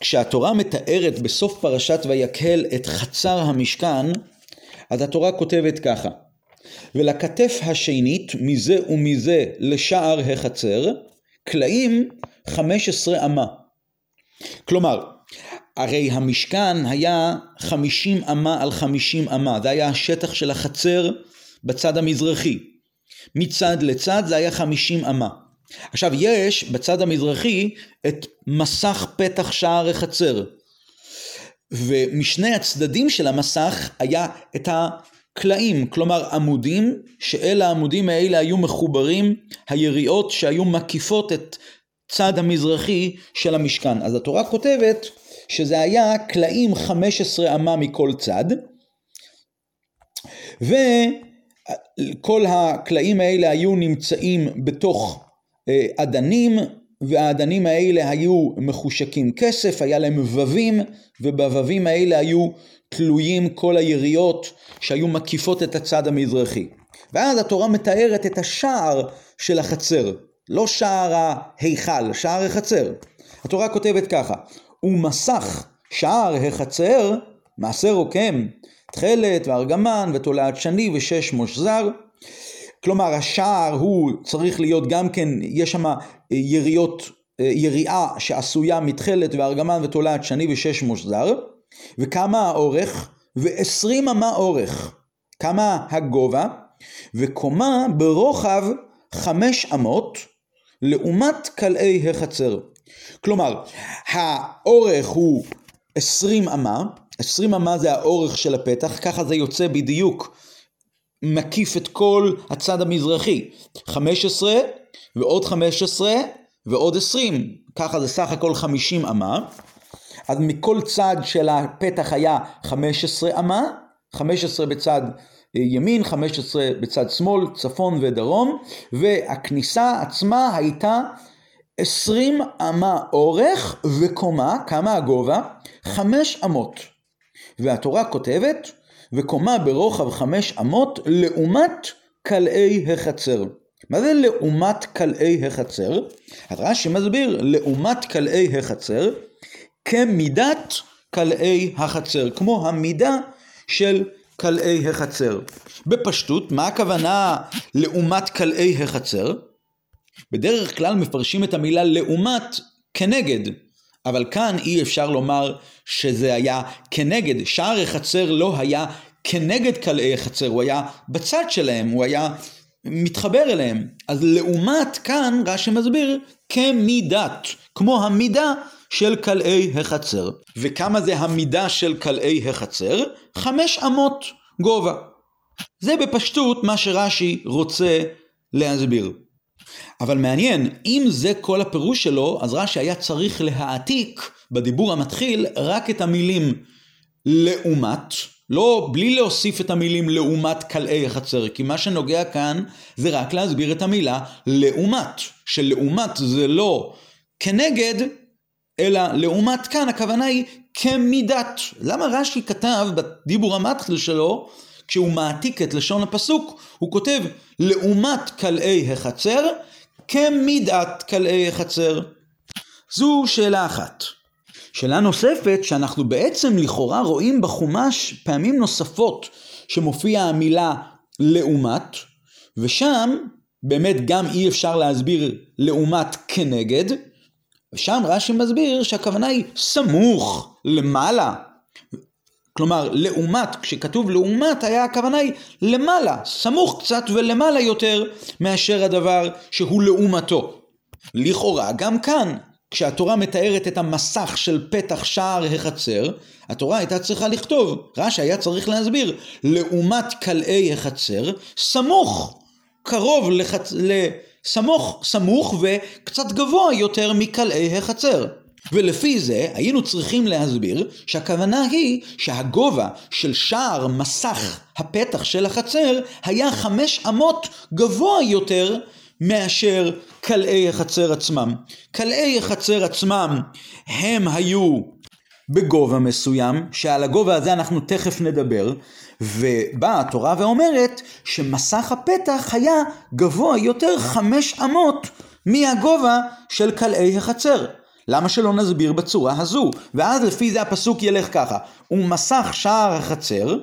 כשהתורה מתארת בסוף פרשת ויקהל את חצר המשכן, אז התורה כותבת ככה: ולכתף השנית מזה ומזה לשער החצר, קלעים חמש עשרה אמה. כלומר, הרי המשכן היה חמישים אמה על חמישים אמה, זה היה השטח של החצר בצד המזרחי. מצד לצד זה היה חמישים אמה. עכשיו יש בצד המזרחי את מסך פתח שער החצר. ומשני הצדדים של המסך היה את הקלעים, כלומר עמודים, שאל העמודים האלה היו מחוברים היריעות שהיו מקיפות את צד המזרחי של המשכן. אז התורה כותבת שזה היה קלעים 15 אמה מכל צד, וכל הקלעים האלה היו נמצאים בתוך אדנים, והאדנים האלה היו מחושקים כסף, היה להם ובבים, ובוובים האלה היו תלויים כל היריות שהיו מקיפות את הצד המזרחי. ואז התורה מתארת את השער של החצר, לא שער ההיכל, שער החצר. התורה כותבת ככה, ומסך שער החצר, מעשר עוקם, תכלת וארגמן ותולעת שני ושש מושזר. כלומר השער הוא צריך להיות גם כן, יש שם יריות, יריעה שעשויה מתכלת וארגמן ותולעת שני ושש מושזר. וכמה האורך? ועשרים אמה אורך. כמה הגובה? וקומה ברוחב חמש אמות לעומת קלעי החצר. כלומר, האורך הוא 20 אמה, 20 אמה זה האורך של הפתח, ככה זה יוצא בדיוק, מקיף את כל הצד המזרחי. 15 ועוד 15 ועוד 20, ככה זה סך הכל 50 אמה. אז מכל צד של הפתח היה 15 אמה, 15 בצד ימין, 15 בצד שמאל, צפון ודרום, והכניסה עצמה הייתה 20 אמה אורך וקומה, כמה הגובה? חמש אמות. והתורה כותבת, וקומה ברוחב חמש אמות לעומת קלעי החצר. מה זה לעומת קלעי החצר? אז רש"י מסביר, לעומת קלעי החצר, כמידת קלעי החצר, כמו המידה של קלעי החצר. בפשטות, מה הכוונה לעומת קלעי החצר? בדרך כלל מפרשים את המילה לעומת כנגד, אבל כאן אי אפשר לומר שזה היה כנגד. שער החצר לא היה כנגד קלעי החצר, הוא היה בצד שלהם, הוא היה מתחבר אליהם. אז לעומת כאן רש"י מסביר כמידת, כמו המידה של קלעי החצר. וכמה זה המידה של קלעי החצר? חמש אמות גובה. זה בפשטות מה שרש"י רוצה להסביר. אבל מעניין, אם זה כל הפירוש שלו, אז רש"י היה צריך להעתיק בדיבור המתחיל רק את המילים לעומת, לא, בלי להוסיף את המילים לעומת קלעי החצר, כי מה שנוגע כאן זה רק להסביר את המילה לעומת, שלעומת זה לא כנגד, אלא לעומת כאן הכוונה היא כמידת. למה רש"י כתב בדיבור המתחיל שלו, כשהוא מעתיק את לשון הפסוק, הוא כותב לעומת קלעי החצר, כמידת קלעי החצר. זו שאלה אחת. שאלה נוספת, שאנחנו בעצם לכאורה רואים בחומש פעמים נוספות שמופיעה המילה לעומת, ושם באמת גם אי אפשר להסביר לעומת כנגד, ושם רש"י מסביר שהכוונה היא סמוך, למעלה. כלומר, לעומת, כשכתוב לעומת, היה הכוונה היא למעלה, סמוך קצת ולמעלה יותר מאשר הדבר שהוא לעומתו. לכאורה, גם כאן, כשהתורה מתארת את המסך של פתח שער החצר, התורה הייתה צריכה לכתוב, רש"י היה צריך להסביר, לעומת קלעי החצר, סמוך, קרוב לחצ... סמוך, סמוך וקצת גבוה יותר מקלעי החצר. ולפי זה היינו צריכים להסביר שהכוונה היא שהגובה של שער מסך הפתח של החצר היה חמש אמות גבוה יותר מאשר קלעי החצר עצמם. קלעי החצר עצמם הם היו בגובה מסוים, שעל הגובה הזה אנחנו תכף נדבר, ובאה התורה ואומרת שמסך הפתח היה גבוה יותר חמש אמות מהגובה של קלעי החצר. למה שלא נסביר בצורה הזו? ואז לפי זה הפסוק ילך ככה, ומסך שער החצר,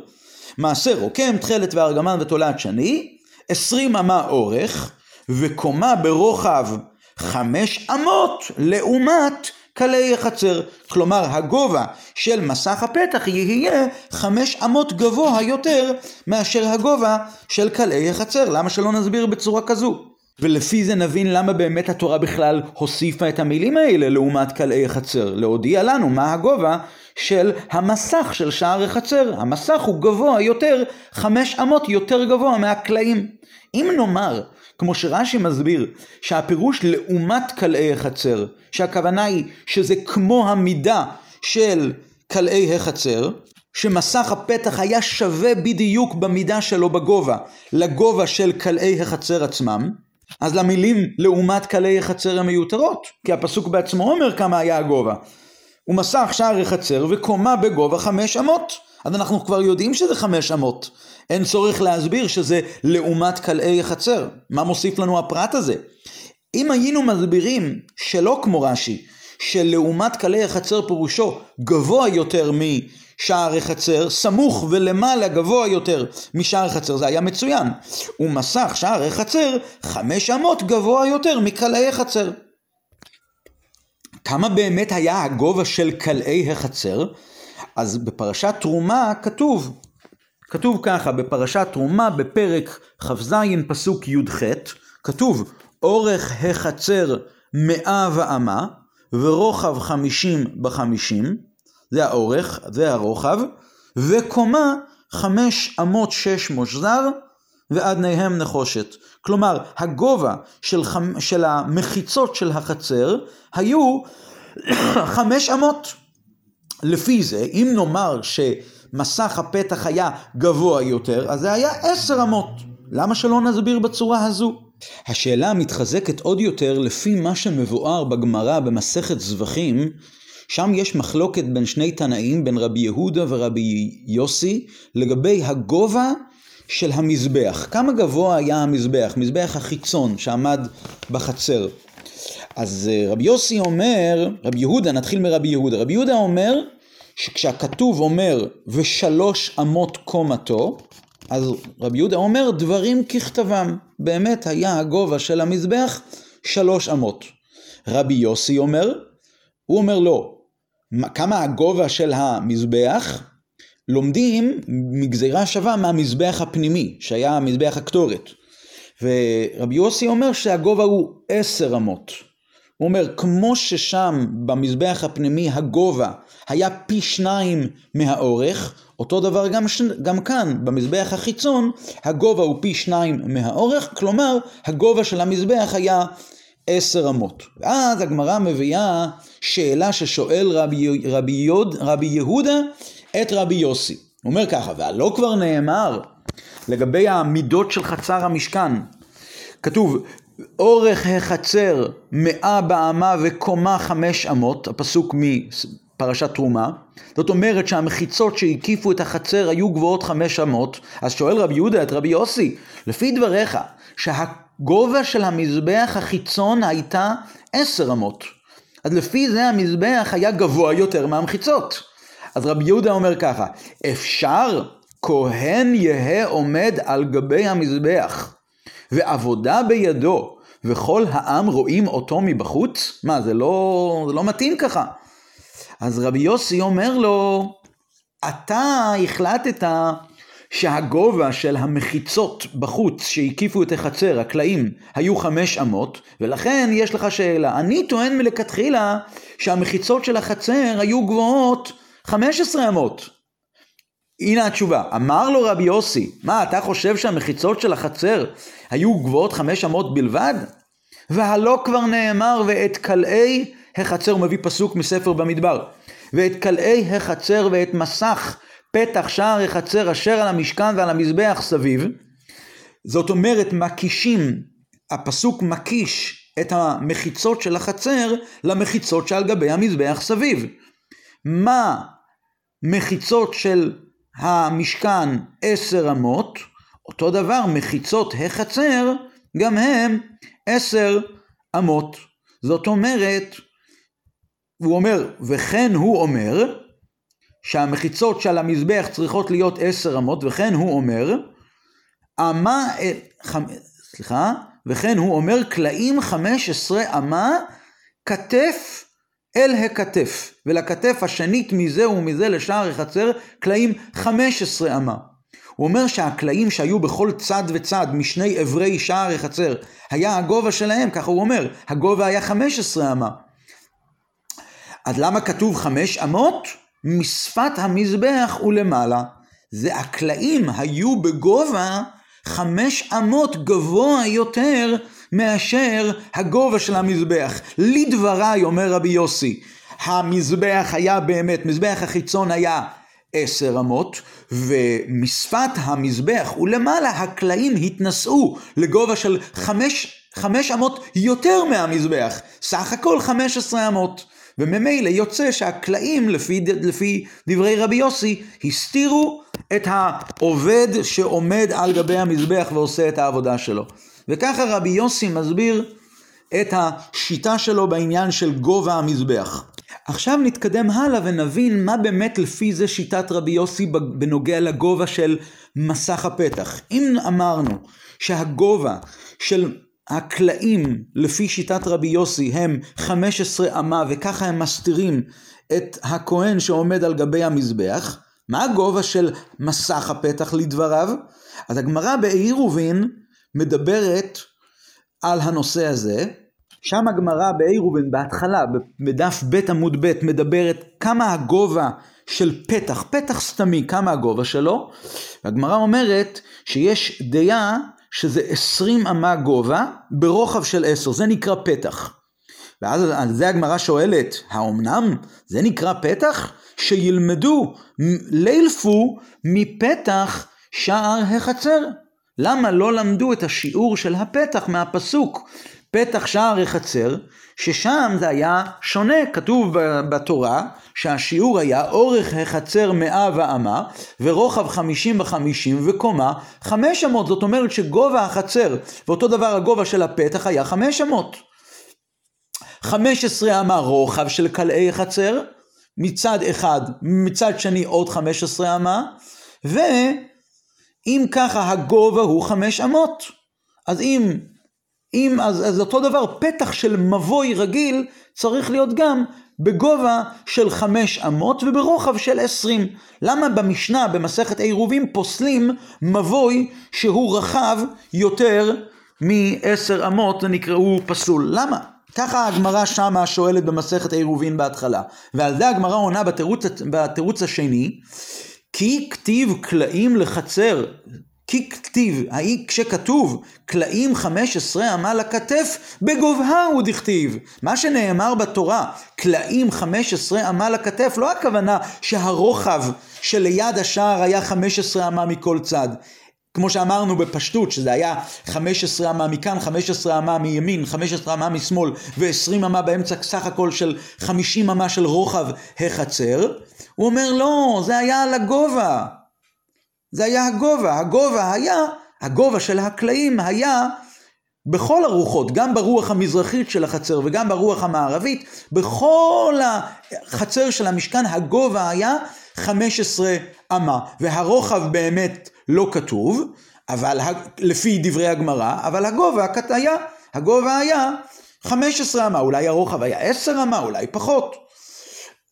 מעשר רוקם, תכלת וארגמן ותולעת שני, עשרים אמה אורך, וקומה ברוחב חמש אמות לעומת קלעי החצר. כלומר, הגובה של מסך הפתח יהיה חמש אמות גבוה יותר מאשר הגובה של קלעי החצר. למה שלא נסביר בצורה כזו? ולפי זה נבין למה באמת התורה בכלל הוסיפה את המילים האלה לעומת קלעי החצר. להודיע לנו מה הגובה של המסך של שער החצר. המסך הוא גבוה יותר, חמש אמות יותר גבוה מהקלעים. אם נאמר כמו שרש"י מסביר, שהפירוש לעומת קלעי החצר, שהכוונה היא שזה כמו המידה של קלעי החצר, שמסך הפתח היה שווה בדיוק במידה שלו בגובה, לגובה של קלעי החצר עצמם, אז למילים לעומת קלעי החצר הן מיותרות, כי הפסוק בעצמו אומר כמה היה הגובה. ומסך שער החצר וקומה בגובה חמש אמות. אז אנחנו כבר יודעים שזה חמש אמות. אין צורך להסביר שזה לעומת קלעי החצר. מה מוסיף לנו הפרט הזה? אם היינו מסבירים שלא כמו רש"י, שלעומת קלעי החצר פירושו גבוה יותר משער החצר, סמוך ולמעלה גבוה יותר משער החצר, זה היה מצוין. ומסך שער החצר חמש אמות גבוה יותר מקלעי החצר. כמה באמת היה הגובה של קלעי החצר? אז בפרשת תרומה כתוב, כתוב ככה, בפרשת תרומה בפרק כ"ז פסוק י"ח, כתוב אורך החצר מאה ואמה ורוחב חמישים בחמישים, זה האורך, זה הרוחב, וקומה חמש אמות שש מושזר ועדניהם נחושת. כלומר, הגובה של, חמ... של המחיצות של החצר היו חמש אמות. לפי זה, אם נאמר שמסך הפתח היה גבוה יותר, אז זה היה עשר אמות. למה שלא נסביר בצורה הזו? השאלה מתחזקת עוד יותר לפי מה שמבואר בגמרא במסכת זבחים, שם יש מחלוקת בין שני תנאים, בין רבי יהודה ורבי יוסי, לגבי הגובה של המזבח. כמה גבוה היה המזבח? מזבח החיצון שעמד בחצר. אז אה, רבי יוסי אומר, רבי יהודה, נתחיל מרבי יהודה. רבי יהודה אומר שכשהכתוב אומר ושלוש אמות קומתו, אז רבי יהודה אומר דברים ככתבם. באמת היה הגובה של המזבח שלוש אמות. רבי יוסי אומר, הוא אומר לא, כמה הגובה של המזבח? לומדים מגזירה שווה מהמזבח הפנימי, שהיה מזבח הקטורת. ורבי יוסי אומר שהגובה הוא עשר אמות. הוא אומר, כמו ששם במזבח הפנימי הגובה היה פי שניים מהאורך, אותו דבר גם, ש... גם כאן, במזבח החיצון, הגובה הוא פי שניים מהאורך, כלומר, הגובה של המזבח היה עשר אמות. ואז הגמרא מביאה שאלה ששואל רבי, רבי, יוד, רבי יהודה את רבי יוסי. הוא אומר ככה, והלא כבר נאמר לגבי המידות של חצר המשכן. כתוב, אורך החצר מאה באמה וקומה חמש אמות, הפסוק מפרשת תרומה. זאת אומרת שהמחיצות שהקיפו את החצר היו גבוהות חמש אמות. אז שואל רבי יהודה את רבי יוסי, לפי דבריך, שהגובה של המזבח החיצון הייתה עשר אמות. אז לפי זה המזבח היה גבוה יותר מהמחיצות. אז רבי יהודה אומר ככה, אפשר כהן יהא עומד על גבי המזבח. ועבודה בידו, וכל העם רואים אותו מבחוץ? מה, זה לא, זה לא מתאים ככה. אז רבי יוסי אומר לו, אתה החלטת שהגובה של המחיצות בחוץ שהקיפו את החצר, הקלעים, היו חמש אמות, ולכן יש לך שאלה. אני טוען מלכתחילה שהמחיצות של החצר היו גבוהות חמש עשרה אמות. הנה התשובה, אמר לו רבי יוסי, מה אתה חושב שהמחיצות של החצר היו גבוהות חמש אמות בלבד? והלא כבר נאמר ואת כלאי החצר, הוא מביא פסוק מספר במדבר, ואת כלאי החצר ואת מסך פתח שער החצר אשר על המשכן ועל המזבח סביב, זאת אומרת מקישים, הפסוק מקיש את המחיצות של החצר למחיצות שעל גבי המזבח סביב. מה מחיצות של המשכן עשר אמות, אותו דבר מחיצות החצר, גם הם עשר אמות. זאת אומרת, הוא אומר, וכן הוא אומר, שהמחיצות של המזבח צריכות להיות עשר אמות, וכן הוא אומר, אמה, סליחה, וכן הוא אומר, קלעים חמש עשרה אמה, כתף אל הכתף, ולכתף השנית מזה ומזה לשער החצר, קלעים חמש עשרה אמה. הוא אומר שהקלעים שהיו בכל צד וצד משני אברי שער החצר, היה הגובה שלהם, ככה הוא אומר, הגובה היה חמש עשרה אמה. אז למה כתוב חמש אמות? משפת המזבח ולמעלה. זה הקלעים היו בגובה חמש אמות גבוה יותר מאשר הגובה של המזבח. לדבריי, אומר רבי יוסי, המזבח היה באמת, מזבח החיצון היה עשר אמות, ומשפת המזבח ולמעלה הקלעים התנשאו לגובה של חמש, חמש אמות יותר מהמזבח, סך הכל חמש עשרה אמות. וממילא יוצא שהקלעים, לפי, לפי דברי רבי יוסי, הסתירו את העובד שעומד על גבי המזבח ועושה את העבודה שלו. וככה רבי יוסי מסביר את השיטה שלו בעניין של גובה המזבח. עכשיו נתקדם הלאה ונבין מה באמת לפי זה שיטת רבי יוסי בנוגע לגובה של מסך הפתח. אם אמרנו שהגובה של הקלעים לפי שיטת רבי יוסי הם 15 אמה וככה הם מסתירים את הכהן שעומד על גבי המזבח, מה הגובה של מסך הפתח לדבריו? אז הגמרא בעירובין מדברת על הנושא הזה, שם הגמרא בעירובין בהתחלה, בדף ב' עמוד ב', מדברת כמה הגובה של פתח, פתח סתמי, כמה הגובה שלו, והגמרא אומרת שיש דעה שזה 20 אמה גובה ברוחב של 10, זה נקרא פתח. ואז על זה הגמרא שואלת, האומנם זה נקרא פתח? שילמדו, לילפו מפתח שער החצר. למה לא למדו את השיעור של הפתח מהפסוק? פתח שער החצר, ששם זה היה שונה, כתוב בתורה שהשיעור היה אורך החצר מאה ואמה ורוחב חמישים וחמישים וקומה חמש אמות, זאת אומרת שגובה החצר ואותו דבר הגובה של הפתח היה חמש אמות. חמש עשרה אמה רוחב של קלעי חצר, מצד אחד, מצד שני עוד חמש עשרה אמה, ואם ככה הגובה הוא חמש אמות. אז אם אם, אז, אז אותו דבר, פתח של מבוי רגיל צריך להיות גם בגובה של חמש אמות וברוחב של עשרים. למה במשנה, במסכת עירובים, פוסלים מבוי שהוא רחב יותר מעשר אמות, זה נקראו פסול. למה? ככה הגמרא שמה שואלת במסכת עירובין בהתחלה. ועל זה הגמרא עונה בתירוץ, בתירוץ השני, כי כתיב קלעים לחצר כי כתיב, כשכתוב קלעים עשרה אמה לכתף, בגובהה הוא דכתיב. מה שנאמר בתורה, קלעים עשרה אמה לכתף, לא הכוונה שהרוחב שליד השער היה חמש עשרה אמה מכל צד. כמו שאמרנו בפשטות, שזה היה 15 אמה מכאן, 15 אמה מימין, 15 אמה משמאל ו-20 אמה באמצע, סך הכל של 50 אמה של רוחב החצר. הוא אומר לא, זה היה על הגובה. זה היה הגובה. הגובה היה, הגובה של הקלעים היה בכל הרוחות, גם ברוח המזרחית של החצר וגם ברוח המערבית, בכל החצר של המשכן הגובה היה 15 אמה, והרוחב באמת לא כתוב, אבל לפי דברי הגמרא, אבל הגובה היה, הגובה היה 15 אמה, אולי הרוחב היה 10 אמה, אולי פחות.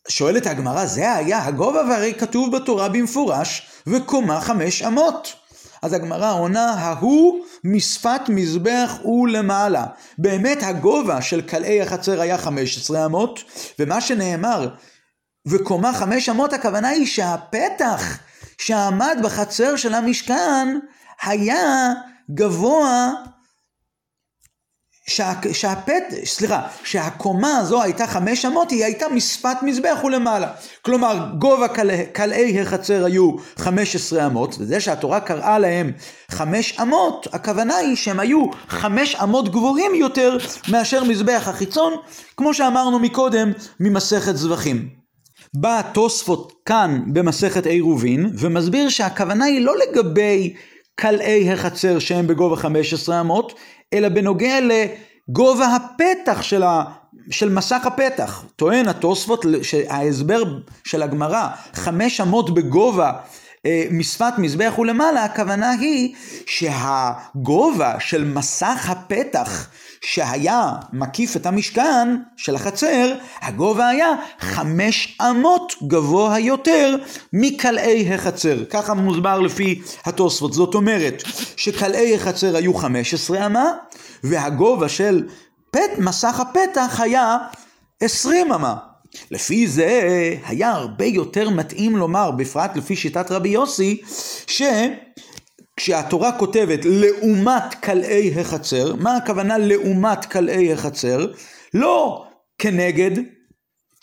שואלת הגמרא, זה היה הגובה, והרי כתוב בתורה במפורש, וקומה חמש אמות. אז הגמרא עונה, ההוא משפת מזבח ולמעלה. באמת הגובה של קלעי החצר היה חמש עשרה אמות, ומה שנאמר, וקומה חמש אמות, הכוונה היא שהפתח שעמד בחצר של המשכן היה גבוה שה, שהפת, סליחה, שהקומה הזו הייתה חמש אמות, היא הייתה משפת מזבח ולמעלה. כלומר, גובה קלעי החצר היו חמש עשרה אמות, וזה שהתורה קראה להם חמש אמות, הכוונה היא שהם היו חמש אמות גבוהים יותר מאשר מזבח החיצון, כמו שאמרנו מקודם, ממסכת זבחים. בא תוספות כאן במסכת עירובין, ומסביר שהכוונה היא לא לגבי קלעי החצר שהם בגובה 15 אמות, אלא בנוגע לגובה הפתח של של מסך הפתח. טוען התוספות שההסבר של הגמרא, חמש אמות בגובה אה, משפת מזבח ולמעלה, הכוונה היא שהגובה של מסך הפתח שהיה מקיף את המשכן של החצר, הגובה היה חמש אמות גבוה יותר מקלעי החצר. ככה מוסבר לפי התוספות. זאת אומרת שקלעי החצר היו חמש עשרה אמה, והגובה של פת, מסך הפתח היה עשרים אמה. לפי זה היה הרבה יותר מתאים לומר, בפרט לפי שיטת רבי יוסי, שכשהתורה כותבת לעומת כלאי החצר, מה הכוונה לעומת כלאי החצר? לא כנגד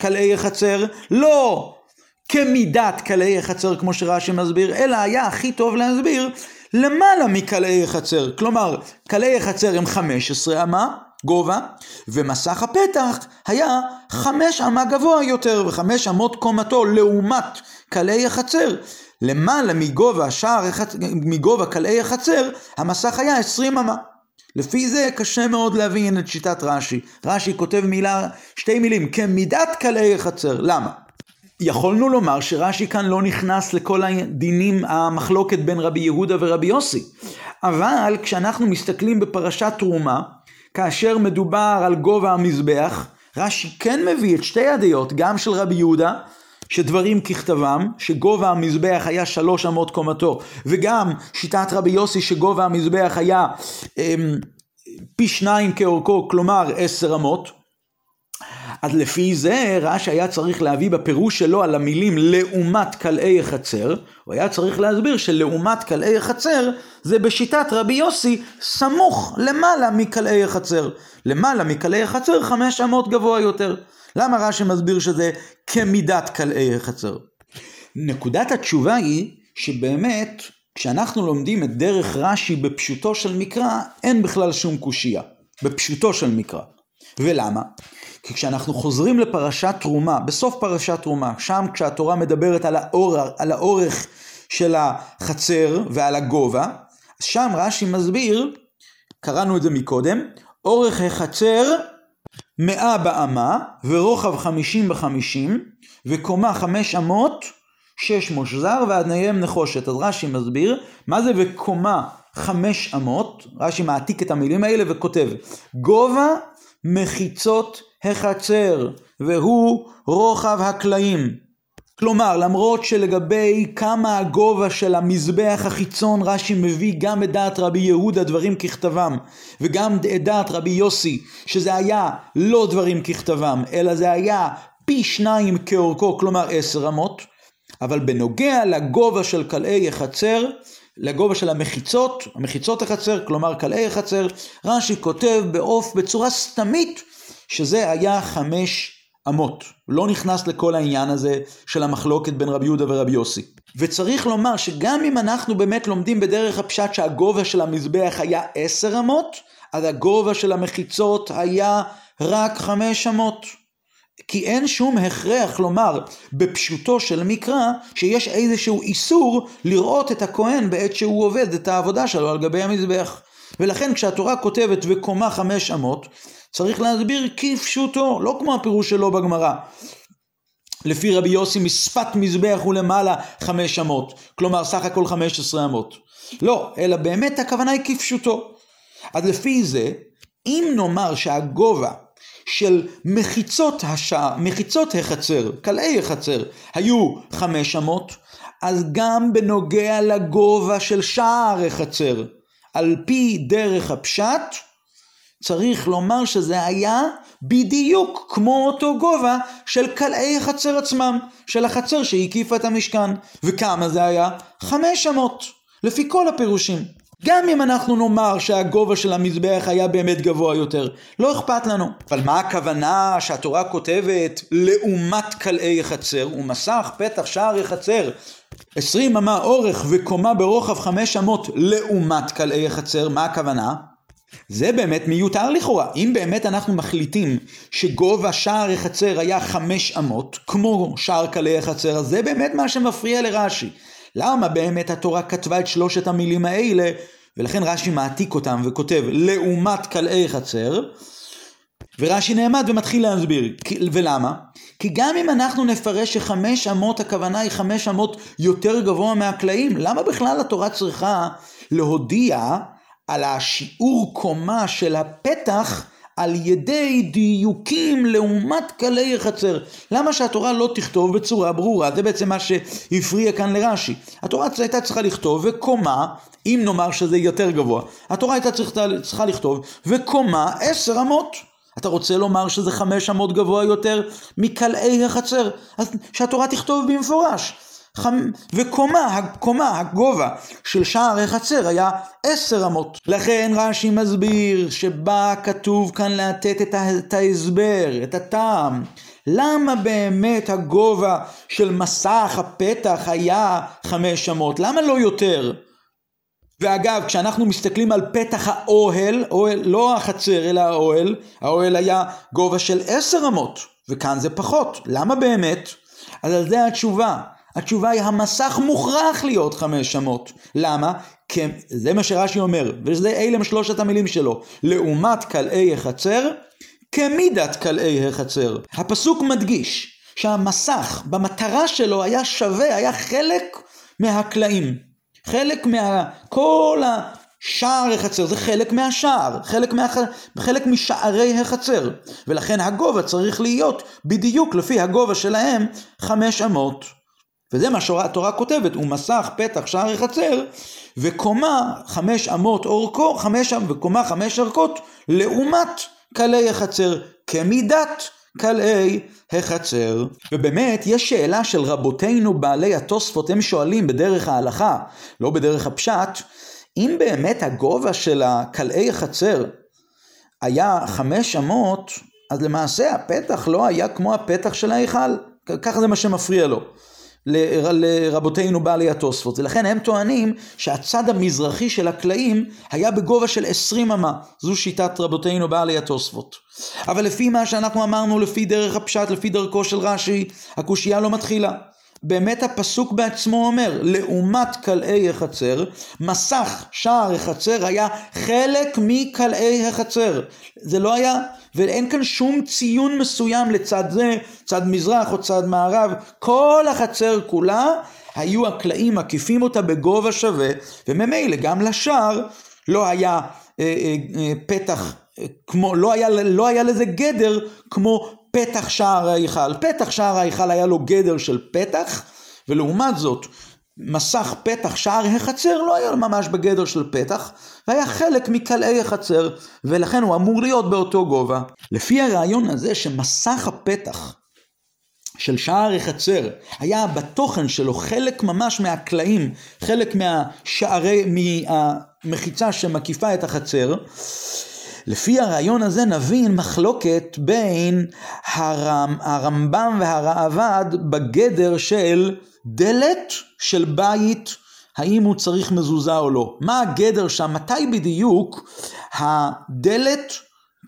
כלאי החצר, לא כמידת כלאי החצר כמו שרש"י מסביר, אלא היה הכי טוב להסביר למעלה מכלאי החצר. כלומר, כלאי החצר הם 15 אמה, גובה, ומסך הפתח היה חמש אמה גבוה יותר, וחמש אמות קומתו לעומת קלעי החצר. למעלה מגובה שער, מגובה קלעי החצר, המסך היה עשרים אמה. לפי זה קשה מאוד להבין את שיטת רש"י. רש"י כותב מילה, שתי מילים, כמידת קלעי החצר. למה? יכולנו לומר שרש"י כאן לא נכנס לכל הדינים, המחלוקת בין רבי יהודה ורבי יוסי. אבל כשאנחנו מסתכלים בפרשת תרומה, כאשר מדובר על גובה המזבח, רש"י כן מביא את שתי הדעות, גם של רבי יהודה, שדברים ככתבם, שגובה המזבח היה שלוש אמות קומתו, וגם שיטת רבי יוסי שגובה המזבח היה אמ, פי שניים כאורכו, כלומר עשר אמות. אז לפי זה רש"י היה צריך להביא בפירוש שלו על המילים לעומת כלאי החצר, הוא היה צריך להסביר שלעומת כלאי החצר זה בשיטת רבי יוסי סמוך למעלה מכלאי החצר. למעלה מכלאי החצר חמש אמות גבוה יותר. למה רש"י מסביר שזה כמידת כלאי החצר? נקודת התשובה היא שבאמת כשאנחנו לומדים את דרך רש"י בפשוטו של מקרא אין בכלל שום קושייה. בפשוטו של מקרא. ולמה? כי כשאנחנו חוזרים לפרשת תרומה, בסוף פרשת תרומה, שם כשהתורה מדברת על, האור, על האורך של החצר ועל הגובה, שם רש"י מסביר, קראנו את זה מקודם, אורך החצר מאה באמה ורוחב חמישים בחמישים וקומה חמש אמות שש מושזר ועדניהם נחושת. אז רש"י מסביר מה זה וקומה חמש אמות, רש"י מעתיק את המילים האלה וכותב גובה מחיצות החצר, והוא רוחב הקלעים. כלומר, למרות שלגבי כמה הגובה של המזבח החיצון רש"י מביא גם את דעת רבי יהודה דברים ככתבם, וגם את דעת רבי יוסי, שזה היה לא דברים ככתבם, אלא זה היה פי שניים כאורכו, כלומר עשר אמות, אבל בנוגע לגובה של כלאי החצר, לגובה של המחיצות, המחיצות החצר, כלומר כלאי החצר, רש"י כותב בעוף, בצורה סתמית, שזה היה חמש אמות. לא נכנס לכל העניין הזה של המחלוקת בין רבי יהודה ורבי יוסי. וצריך לומר שגם אם אנחנו באמת לומדים בדרך הפשט שהגובה של המזבח היה עשר אמות, אז הגובה של המחיצות היה רק חמש אמות. כי אין שום הכרח לומר בפשוטו של מקרא שיש איזשהו איסור לראות את הכהן בעת שהוא עובד את העבודה שלו על גבי המזבח. ולכן כשהתורה כותבת וקומה חמש אמות, צריך להסביר כפשוטו, לא כמו הפירוש שלו בגמרא. לפי רבי יוסי משפת מזבח הוא למעלה חמש אמות, כלומר סך הכל חמש עשרה אמות. לא, אלא באמת הכוונה היא כפשוטו. אז לפי זה, אם נאמר שהגובה של מחיצות השעה, מחיצות החצר, קלעי החצר, היו חמש אמות, אז גם בנוגע לגובה של שער החצר, על פי דרך הפשט, צריך לומר שזה היה בדיוק כמו אותו גובה של קלעי החצר עצמם, של החצר שהקיפה את המשכן. וכמה זה היה? חמש אמות, לפי כל הפירושים. גם אם אנחנו נאמר שהגובה של המזבח היה באמת גבוה יותר, לא אכפת לנו. אבל מה הכוונה שהתורה כותבת לעומת קלעי החצר? ומסך פתח שער החצר עשרים אמה אורך וקומה ברוחב חמש אמות לעומת קלעי החצר, מה הכוונה? זה באמת מיותר לכאורה. אם באמת אנחנו מחליטים שגובה שער החצר היה חמש אמות, כמו שער קלעי החצר, אז זה באמת מה שמפריע לרש"י. למה באמת התורה כתבה את שלושת המילים האלה, ולכן רש"י מעתיק אותם וכותב לעומת קלעי חצר, ורש"י נעמד ומתחיל להסביר. ולמה? כי גם אם אנחנו נפרש שחמש אמות הכוונה היא חמש אמות יותר גבוה מהקלעים, למה בכלל התורה צריכה להודיע על השיעור קומה של הפתח על ידי דיוקים לעומת קלי החצר. למה שהתורה לא תכתוב בצורה ברורה? זה בעצם מה שהפריע כאן לרש"י. התורה הייתה צריכה לכתוב וקומה, אם נאמר שזה יותר גבוה, התורה הייתה צריכה, צריכה לכתוב וקומה עשר אמות. אתה רוצה לומר שזה חמש אמות גבוה יותר מקלעי החצר, אז שהתורה תכתוב במפורש. חמ... וקומה, הקומה, הגובה של שער החצר היה עשר אמות. לכן רש"י מסביר שבא כתוב כאן לתת את. את ההסבר, את הטעם. למה באמת הגובה של מסך הפתח היה חמש אמות? למה לא יותר? ואגב, כשאנחנו מסתכלים על פתח האוהל, אוהל, לא החצר אלא האוהל, האוהל היה גובה של עשר אמות, וכאן זה פחות. למה באמת? אז על זה התשובה. התשובה היא המסך מוכרח להיות חמש אמות. למה? כי זה מה שרש"י אומר, וזה אלה הם שלושת המילים שלו. לעומת כלאי החצר, כמידת כלאי החצר. הפסוק מדגיש שהמסך במטרה שלו היה שווה, היה חלק מהקלעים. חלק מה... כל השער החצר זה חלק מהשער, חלק, מה... חלק משערי החצר. ולכן הגובה צריך להיות בדיוק לפי הגובה שלהם חמש אמות. וזה מה שהתורה כותבת, הוא מסך פתח שער החצר, וקומה חמש אמות אורכו, חמש, וקומה חמש ערכות, לעומת קלעי החצר, כמידת קלעי החצר. ובאמת, יש שאלה של רבותינו בעלי התוספות, הם שואלים בדרך ההלכה, לא בדרך הפשט, אם באמת הגובה של קלעי החצר היה חמש אמות, אז למעשה הפתח לא היה כמו הפתח של ההיכל. ככה זה מה שמפריע לו. לרבותינו בעלי התוספות. ולכן הם טוענים שהצד המזרחי של הקלעים היה בגובה של 20 אמה. זו שיטת רבותינו בעלי התוספות. אבל לפי מה שאנחנו אמרנו, לפי דרך הפשט, לפי דרכו של רש"י, הקושייה לא מתחילה. באמת הפסוק בעצמו אומר, לעומת קלעי החצר, מסך שער החצר היה חלק מקלעי החצר. זה לא היה, ואין כאן שום ציון מסוים לצד זה, צד מזרח או צד מערב, כל החצר כולה היו הקלעים מקיפים אותה בגובה שווה, וממילא גם לשער לא היה אה, אה, אה, פתח אה, כמו, לא היה, לא היה לזה גדר כמו פתח שער ההיכל. פתח שער ההיכל היה לו גדר של פתח, ולעומת זאת, מסך פתח שער החצר לא היה ממש בגדר של פתח, והיה חלק מקלעי החצר, ולכן הוא אמור להיות באותו גובה. לפי הרעיון הזה שמסך הפתח של שער החצר היה בתוכן שלו חלק ממש מהקלעים, חלק מהשערי, מהמחיצה שמקיפה את החצר, לפי הרעיון הזה נבין מחלוקת בין הרמ, הרמב"ם והראב"ד בגדר של דלת של בית, האם הוא צריך מזוזה או לא. מה הגדר שם? מתי בדיוק הדלת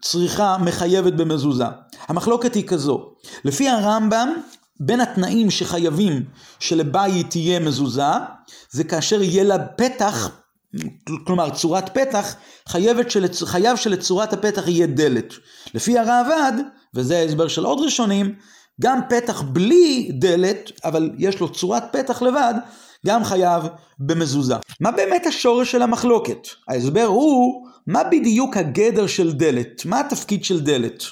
צריכה מחייבת במזוזה? המחלוקת היא כזו, לפי הרמב"ם בין התנאים שחייבים שלבית תהיה מזוזה, זה כאשר יהיה לה פתח כלומר צורת פתח, חייבת שלצ... חייב שלצורת הפתח יהיה דלת. לפי הראב"ד, וזה ההסבר של עוד ראשונים, גם פתח בלי דלת, אבל יש לו צורת פתח לבד, גם חייב במזוזה. מה באמת השורש של המחלוקת? ההסבר הוא, מה בדיוק הגדר של דלת? מה התפקיד של דלת?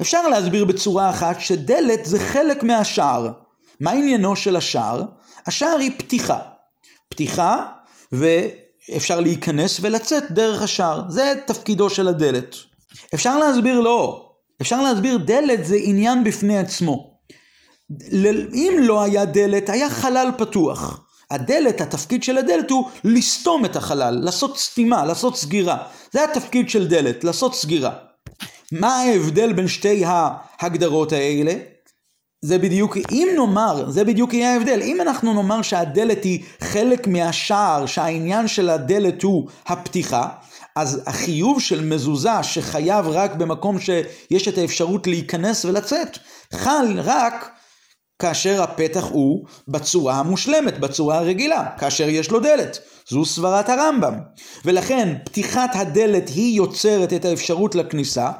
אפשר להסביר בצורה אחת שדלת זה חלק מהשער. מה עניינו של השער? השער היא פתיחה. פתיחה, ו... אפשר להיכנס ולצאת דרך השער. זה תפקידו של הדלת. אפשר להסביר לא. אפשר להסביר דלת זה עניין בפני עצמו. אם לא היה דלת, היה חלל פתוח. הדלת, התפקיד של הדלת הוא לסתום את החלל, לעשות סתימה, לעשות סגירה. זה התפקיד של דלת, לעשות סגירה. מה ההבדל בין שתי ההגדרות האלה? זה בדיוק, אם נאמר, זה בדיוק יהיה ההבדל, אם אנחנו נאמר שהדלת היא חלק מהשער, שהעניין של הדלת הוא הפתיחה, אז החיוב של מזוזה שחייב רק במקום שיש את האפשרות להיכנס ולצאת, חל רק כאשר הפתח הוא בצורה המושלמת, בצורה הרגילה, כאשר יש לו דלת. זו סברת הרמב"ם. ולכן פתיחת הדלת היא יוצרת את האפשרות לכניסה,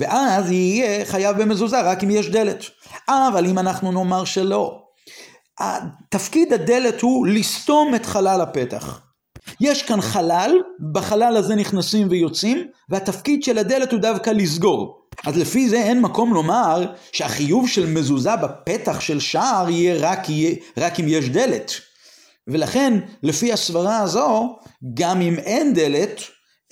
ואז יהיה חייב במזוזה רק אם יש דלת. אבל אם אנחנו נאמר שלא, תפקיד הדלת הוא לסתום את חלל הפתח. יש כאן חלל, בחלל הזה נכנסים ויוצאים, והתפקיד של הדלת הוא דווקא לסגור. אז לפי זה אין מקום לומר שהחיוב של מזוזה בפתח של שער יהיה רק, יהיה רק אם יש דלת. ולכן, לפי הסברה הזו, גם אם אין דלת,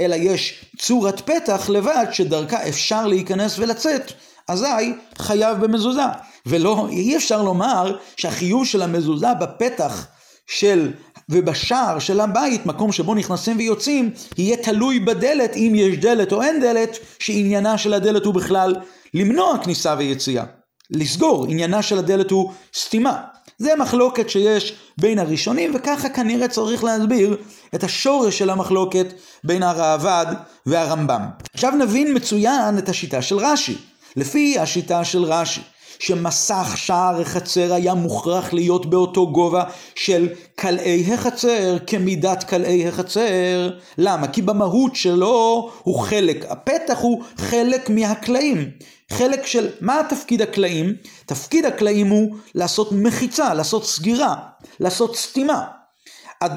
אלא יש צורת פתח לבד שדרכה אפשר להיכנס ולצאת, אזי חייב במזוזה. ולא, אי אפשר לומר שהחיוב של המזוזה בפתח של ובשער של הבית, מקום שבו נכנסים ויוצאים, יהיה תלוי בדלת, אם יש דלת או אין דלת, שעניינה של הדלת הוא בכלל למנוע כניסה ויציאה. לסגור, עניינה של הדלת הוא סתימה. זה מחלוקת שיש בין הראשונים, וככה כנראה צריך להסביר את השורש של המחלוקת בין הראב"ד והרמב"ם. עכשיו נבין מצוין את השיטה של רש"י. לפי השיטה של רש"י, שמסך שער החצר היה מוכרח להיות באותו גובה של כלאי החצר כמידת כלאי החצר. למה? כי במהות שלו הוא חלק, הפתח הוא חלק מהקלעים. חלק של, מה תפקיד הקלעים? תפקיד הקלעים הוא לעשות מחיצה, לעשות סגירה, לעשות סתימה.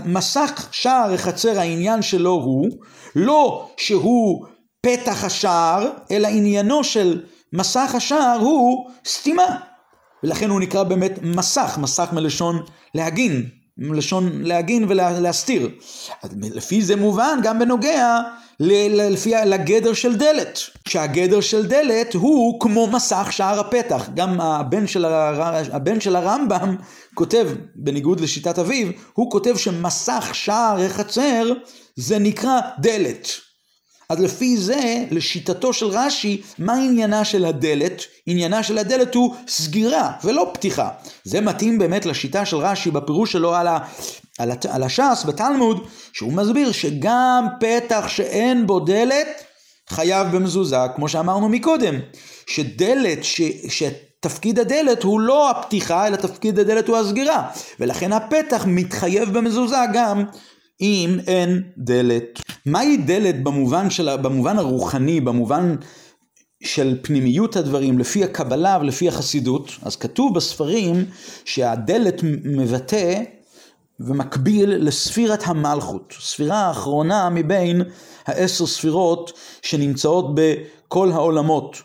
מסך שער החצר העניין שלו הוא לא שהוא פתח השער, אלא עניינו של מסך השער הוא סתימה. ולכן הוא נקרא באמת מסך, מסך מלשון להגין, מלשון להגין ולהסתיר. לפי זה מובן גם בנוגע לפי, לגדר של דלת, שהגדר של דלת הוא כמו מסך שער הפתח. גם הבן של, הר... הבן של הרמב"ם כותב, בניגוד לשיטת אביו, הוא כותב שמסך שער החצר זה נקרא דלת. אז לפי זה, לשיטתו של רש"י, מה עניינה של הדלת? עניינה של הדלת הוא סגירה ולא פתיחה. זה מתאים באמת לשיטה של רש"י בפירוש שלו על, ה, על, הת, על הש"ס בתלמוד, שהוא מסביר שגם פתח שאין בו דלת, חייב במזוזה, כמו שאמרנו מקודם. שדלת, ש, שתפקיד הדלת הוא לא הפתיחה, אלא תפקיד הדלת הוא הסגירה. ולכן הפתח מתחייב במזוזה גם אם אין דלת. מהי דלת במובן, של, במובן הרוחני, במובן של פנימיות הדברים, לפי הקבלה ולפי החסידות? אז כתוב בספרים שהדלת מבטא ומקביל לספירת המלכות, ספירה האחרונה מבין העשר ספירות שנמצאות בכל העולמות.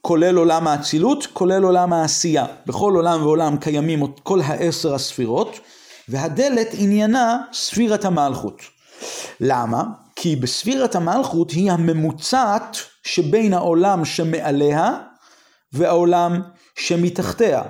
כולל עולם האצילות, כולל עולם העשייה. בכל עולם ועולם קיימים כל העשר הספירות, והדלת עניינה ספירת המלכות. למה? כי בספירת המלכות היא הממוצעת שבין העולם שמעליה והעולם שמתחתיה.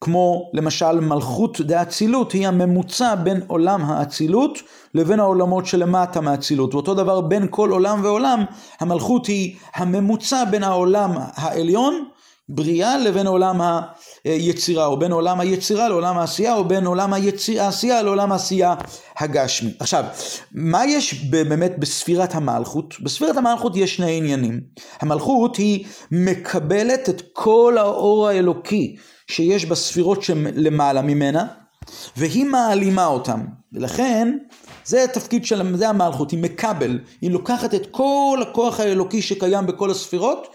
כמו למשל מלכות דאצילות היא הממוצע בין עולם האצילות לבין העולמות שלמטה מאצילות. ואותו דבר בין כל עולם ועולם, המלכות היא הממוצע בין העולם העליון בריאה לבין עולם היצירה, או בין עולם היצירה לעולם העשייה, או בין עולם העשייה לעולם העשייה הגשמי. עכשיו, מה יש באמת בספירת המלכות? בספירת המלכות יש שני עניינים. המלכות היא מקבלת את כל האור האלוקי שיש בספירות שלמעלה ממנה, והיא מעלימה אותם. ולכן, זה התפקיד של, זה המלכות, היא מקבל, היא לוקחת את כל הכוח האלוקי שקיים בכל הספירות,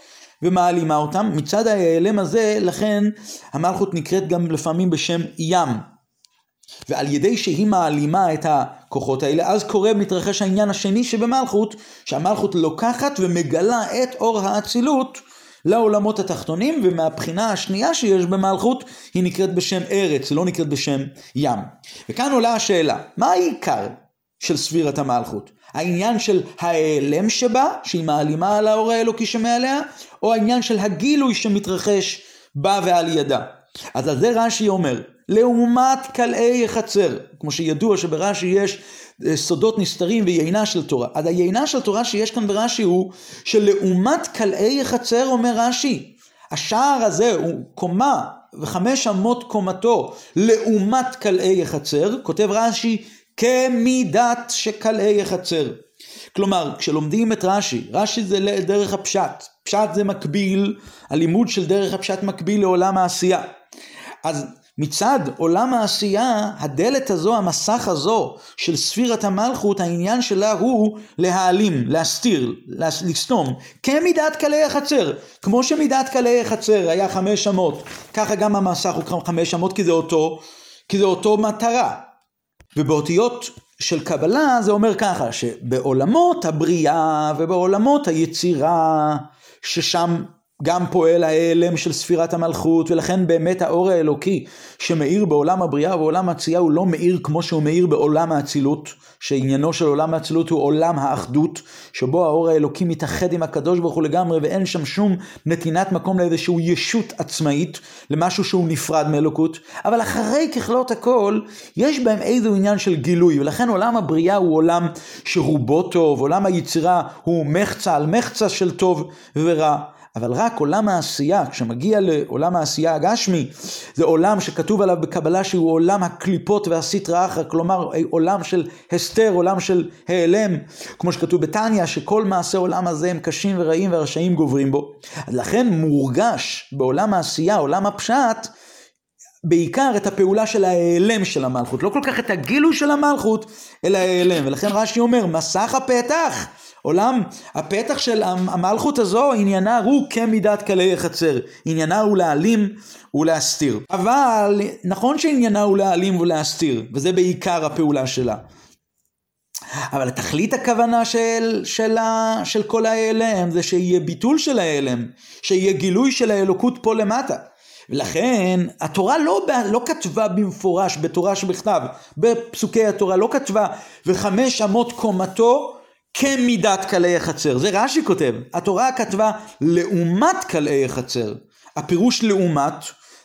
ומעלימה אותם. מצד ההיעלם הזה, לכן המלכות נקראת גם לפעמים בשם ים. ועל ידי שהיא מעלימה את הכוחות האלה, אז קורה, מתרחש העניין השני שבמלכות, שהמלכות לוקחת ומגלה את אור האצילות לעולמות התחתונים, ומהבחינה השנייה שיש במלכות, היא נקראת בשם ארץ, לא נקראת בשם ים. וכאן עולה השאלה, מה העיקר של ספירת המלכות? העניין של ההיעלם שבה, שהיא מעלימה על האור האלוקי שמעליה, או העניין של הגילוי שמתרחש בה ועל ידה. אז על זה רש"י אומר, לעומת כלאי החצר, כמו שידוע שברש"י יש אה, סודות נסתרים ויינה של תורה. אז היינה של תורה שיש כאן ברש"י הוא שלעומת כלאי החצר אומר רש"י, השער הזה הוא קומה וחמש אמות קומתו לעומת כלאי החצר, כותב רש"י כמידת שכלאי החצר. כלומר, כשלומדים את רש"י, רש"י זה דרך הפשט. פשט זה מקביל, הלימוד של דרך הפשט מקביל לעולם העשייה. אז מצד עולם העשייה, הדלת הזו, המסך הזו של ספירת המלכות, העניין שלה הוא להעלים, להסתיר, לסתום, כמידת קלי החצר. כמו שמידת קלי החצר היה חמש אמות, ככה גם המסך הוא חמש אמות, כי זה אותו, כי זה אותו מטרה. ובאותיות של קבלה זה אומר ככה, שבעולמות הבריאה ובעולמות היצירה, ששם גם פועל ההלם של ספירת המלכות, ולכן באמת האור האלוקי שמאיר בעולם הבריאה ובעולם העצייה הוא לא מאיר כמו שהוא מאיר בעולם האצילות, שעניינו של עולם האצילות הוא עולם האחדות, שבו האור האלוקי מתאחד עם הקדוש ברוך הוא לגמרי, ואין שם שום נתינת מקום לאיזשהו ישות עצמאית, למשהו שהוא נפרד מאלוקות, אבל אחרי ככלות הכל, יש בהם איזה עניין של גילוי, ולכן עולם הבריאה הוא עולם שרובו טוב, עולם היצירה הוא מחצה על מחצה של טוב ורע. אבל רק עולם העשייה, כשמגיע לעולם העשייה הגשמי, זה עולם שכתוב עליו בקבלה שהוא עולם הקליפות והסטרא אחרא, כלומר עולם של הסתר, עולם של העלם, כמו שכתוב בתניא, שכל מעשי עולם הזה הם קשים ורעים והרשעים גוברים בו. לכן מורגש בעולם העשייה, עולם הפשט, בעיקר את הפעולה של ההיעלם של המלכות, לא כל כך את הגילוי של המלכות, אלא ההיעלם. ולכן רש"י אומר, מסך הפתח. עולם הפתח של המלכות הזו עניינה הוא כמידת כלי חצר, עניינה הוא להעלים ולהסתיר. אבל נכון שעניינה הוא להעלים ולהסתיר, וזה בעיקר הפעולה שלה. אבל תכלית הכוונה של, של, של כל ההיעלם זה שיהיה ביטול של ההיעלם, שיהיה גילוי של האלוקות פה למטה. ולכן התורה לא, לא כתבה במפורש בתורה שבכתב, בפסוקי התורה לא כתבה וחמש אמות קומתו כמידת קלעי החצר. זה רש"י כותב. התורה כתבה לעומת קלעי החצר. הפירוש לעומת,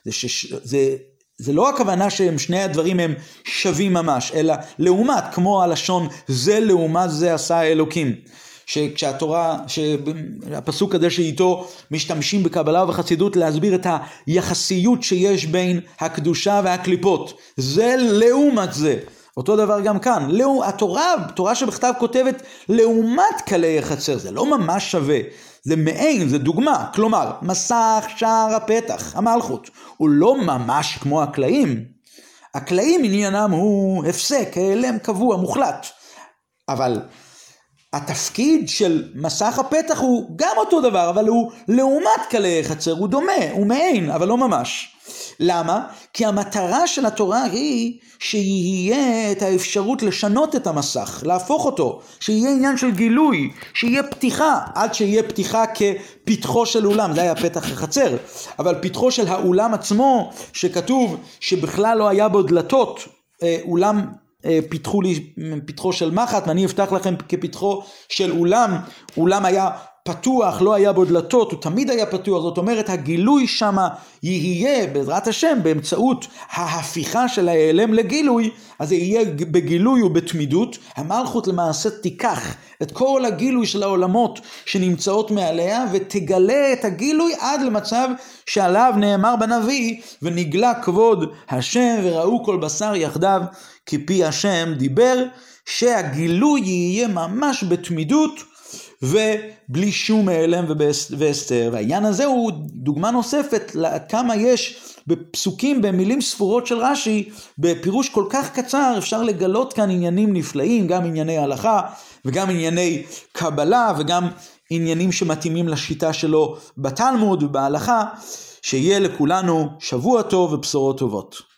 זה, שש, זה, זה לא הכוונה שהם שני הדברים הם שווים ממש, אלא לעומת, כמו הלשון זה לעומת זה עשה האלוקים. שכשהתורה, שהפסוק הזה שאיתו משתמשים בקבלה ובחסידות להסביר את היחסיות שיש בין הקדושה והקליפות. זה לעומת זה. אותו דבר גם כאן. לא, התורה, תורה שבכתב כותבת לעומת קלי החצר, זה לא ממש שווה. זה מעין, זה דוגמה. כלומר, מסך שער הפתח, המלכות, הוא לא ממש כמו הקלעים. הקלעים עניינם הוא הפסק, העלם קבוע, מוחלט. אבל התפקיד של מסך הפתח הוא גם אותו דבר, אבל הוא לעומת קלי חצר, הוא דומה, הוא מעין, אבל לא ממש. למה? כי המטרה של התורה היא שיהיה את האפשרות לשנות את המסך, להפוך אותו, שיהיה עניין של גילוי, שיהיה פתיחה, עד שיהיה פתיחה כפתחו של אולם, זה היה פתח החצר, אבל פתחו של האולם עצמו, שכתוב שבכלל לא היה בו דלתות, אה, אולם אה, פיתחו לי פתחו של מחט ואני אפתח לכם כפתחו של אולם, אולם היה פתוח, לא היה בו דלתות, הוא תמיד היה פתוח, זאת אומרת הגילוי שמה יהיה בעזרת השם באמצעות ההפיכה של ההיעלם לגילוי, אז זה יהיה בגילוי ובתמידות, המלכות למעשה תיקח את כל הגילוי של העולמות שנמצאות מעליה ותגלה את הגילוי עד למצב שעליו נאמר בנביא ונגלה כבוד השם וראו כל בשר יחדיו כי פי השם דיבר שהגילוי יהיה ממש בתמידות ובלי שום העלם והסתר. והעניין הזה הוא דוגמה נוספת לכמה יש בפסוקים, במילים ספורות של רש"י, בפירוש כל כך קצר אפשר לגלות כאן עניינים נפלאים, גם ענייני הלכה וגם ענייני קבלה וגם עניינים שמתאימים לשיטה שלו בתלמוד ובהלכה, שיהיה לכולנו שבוע טוב ובשורות טובות.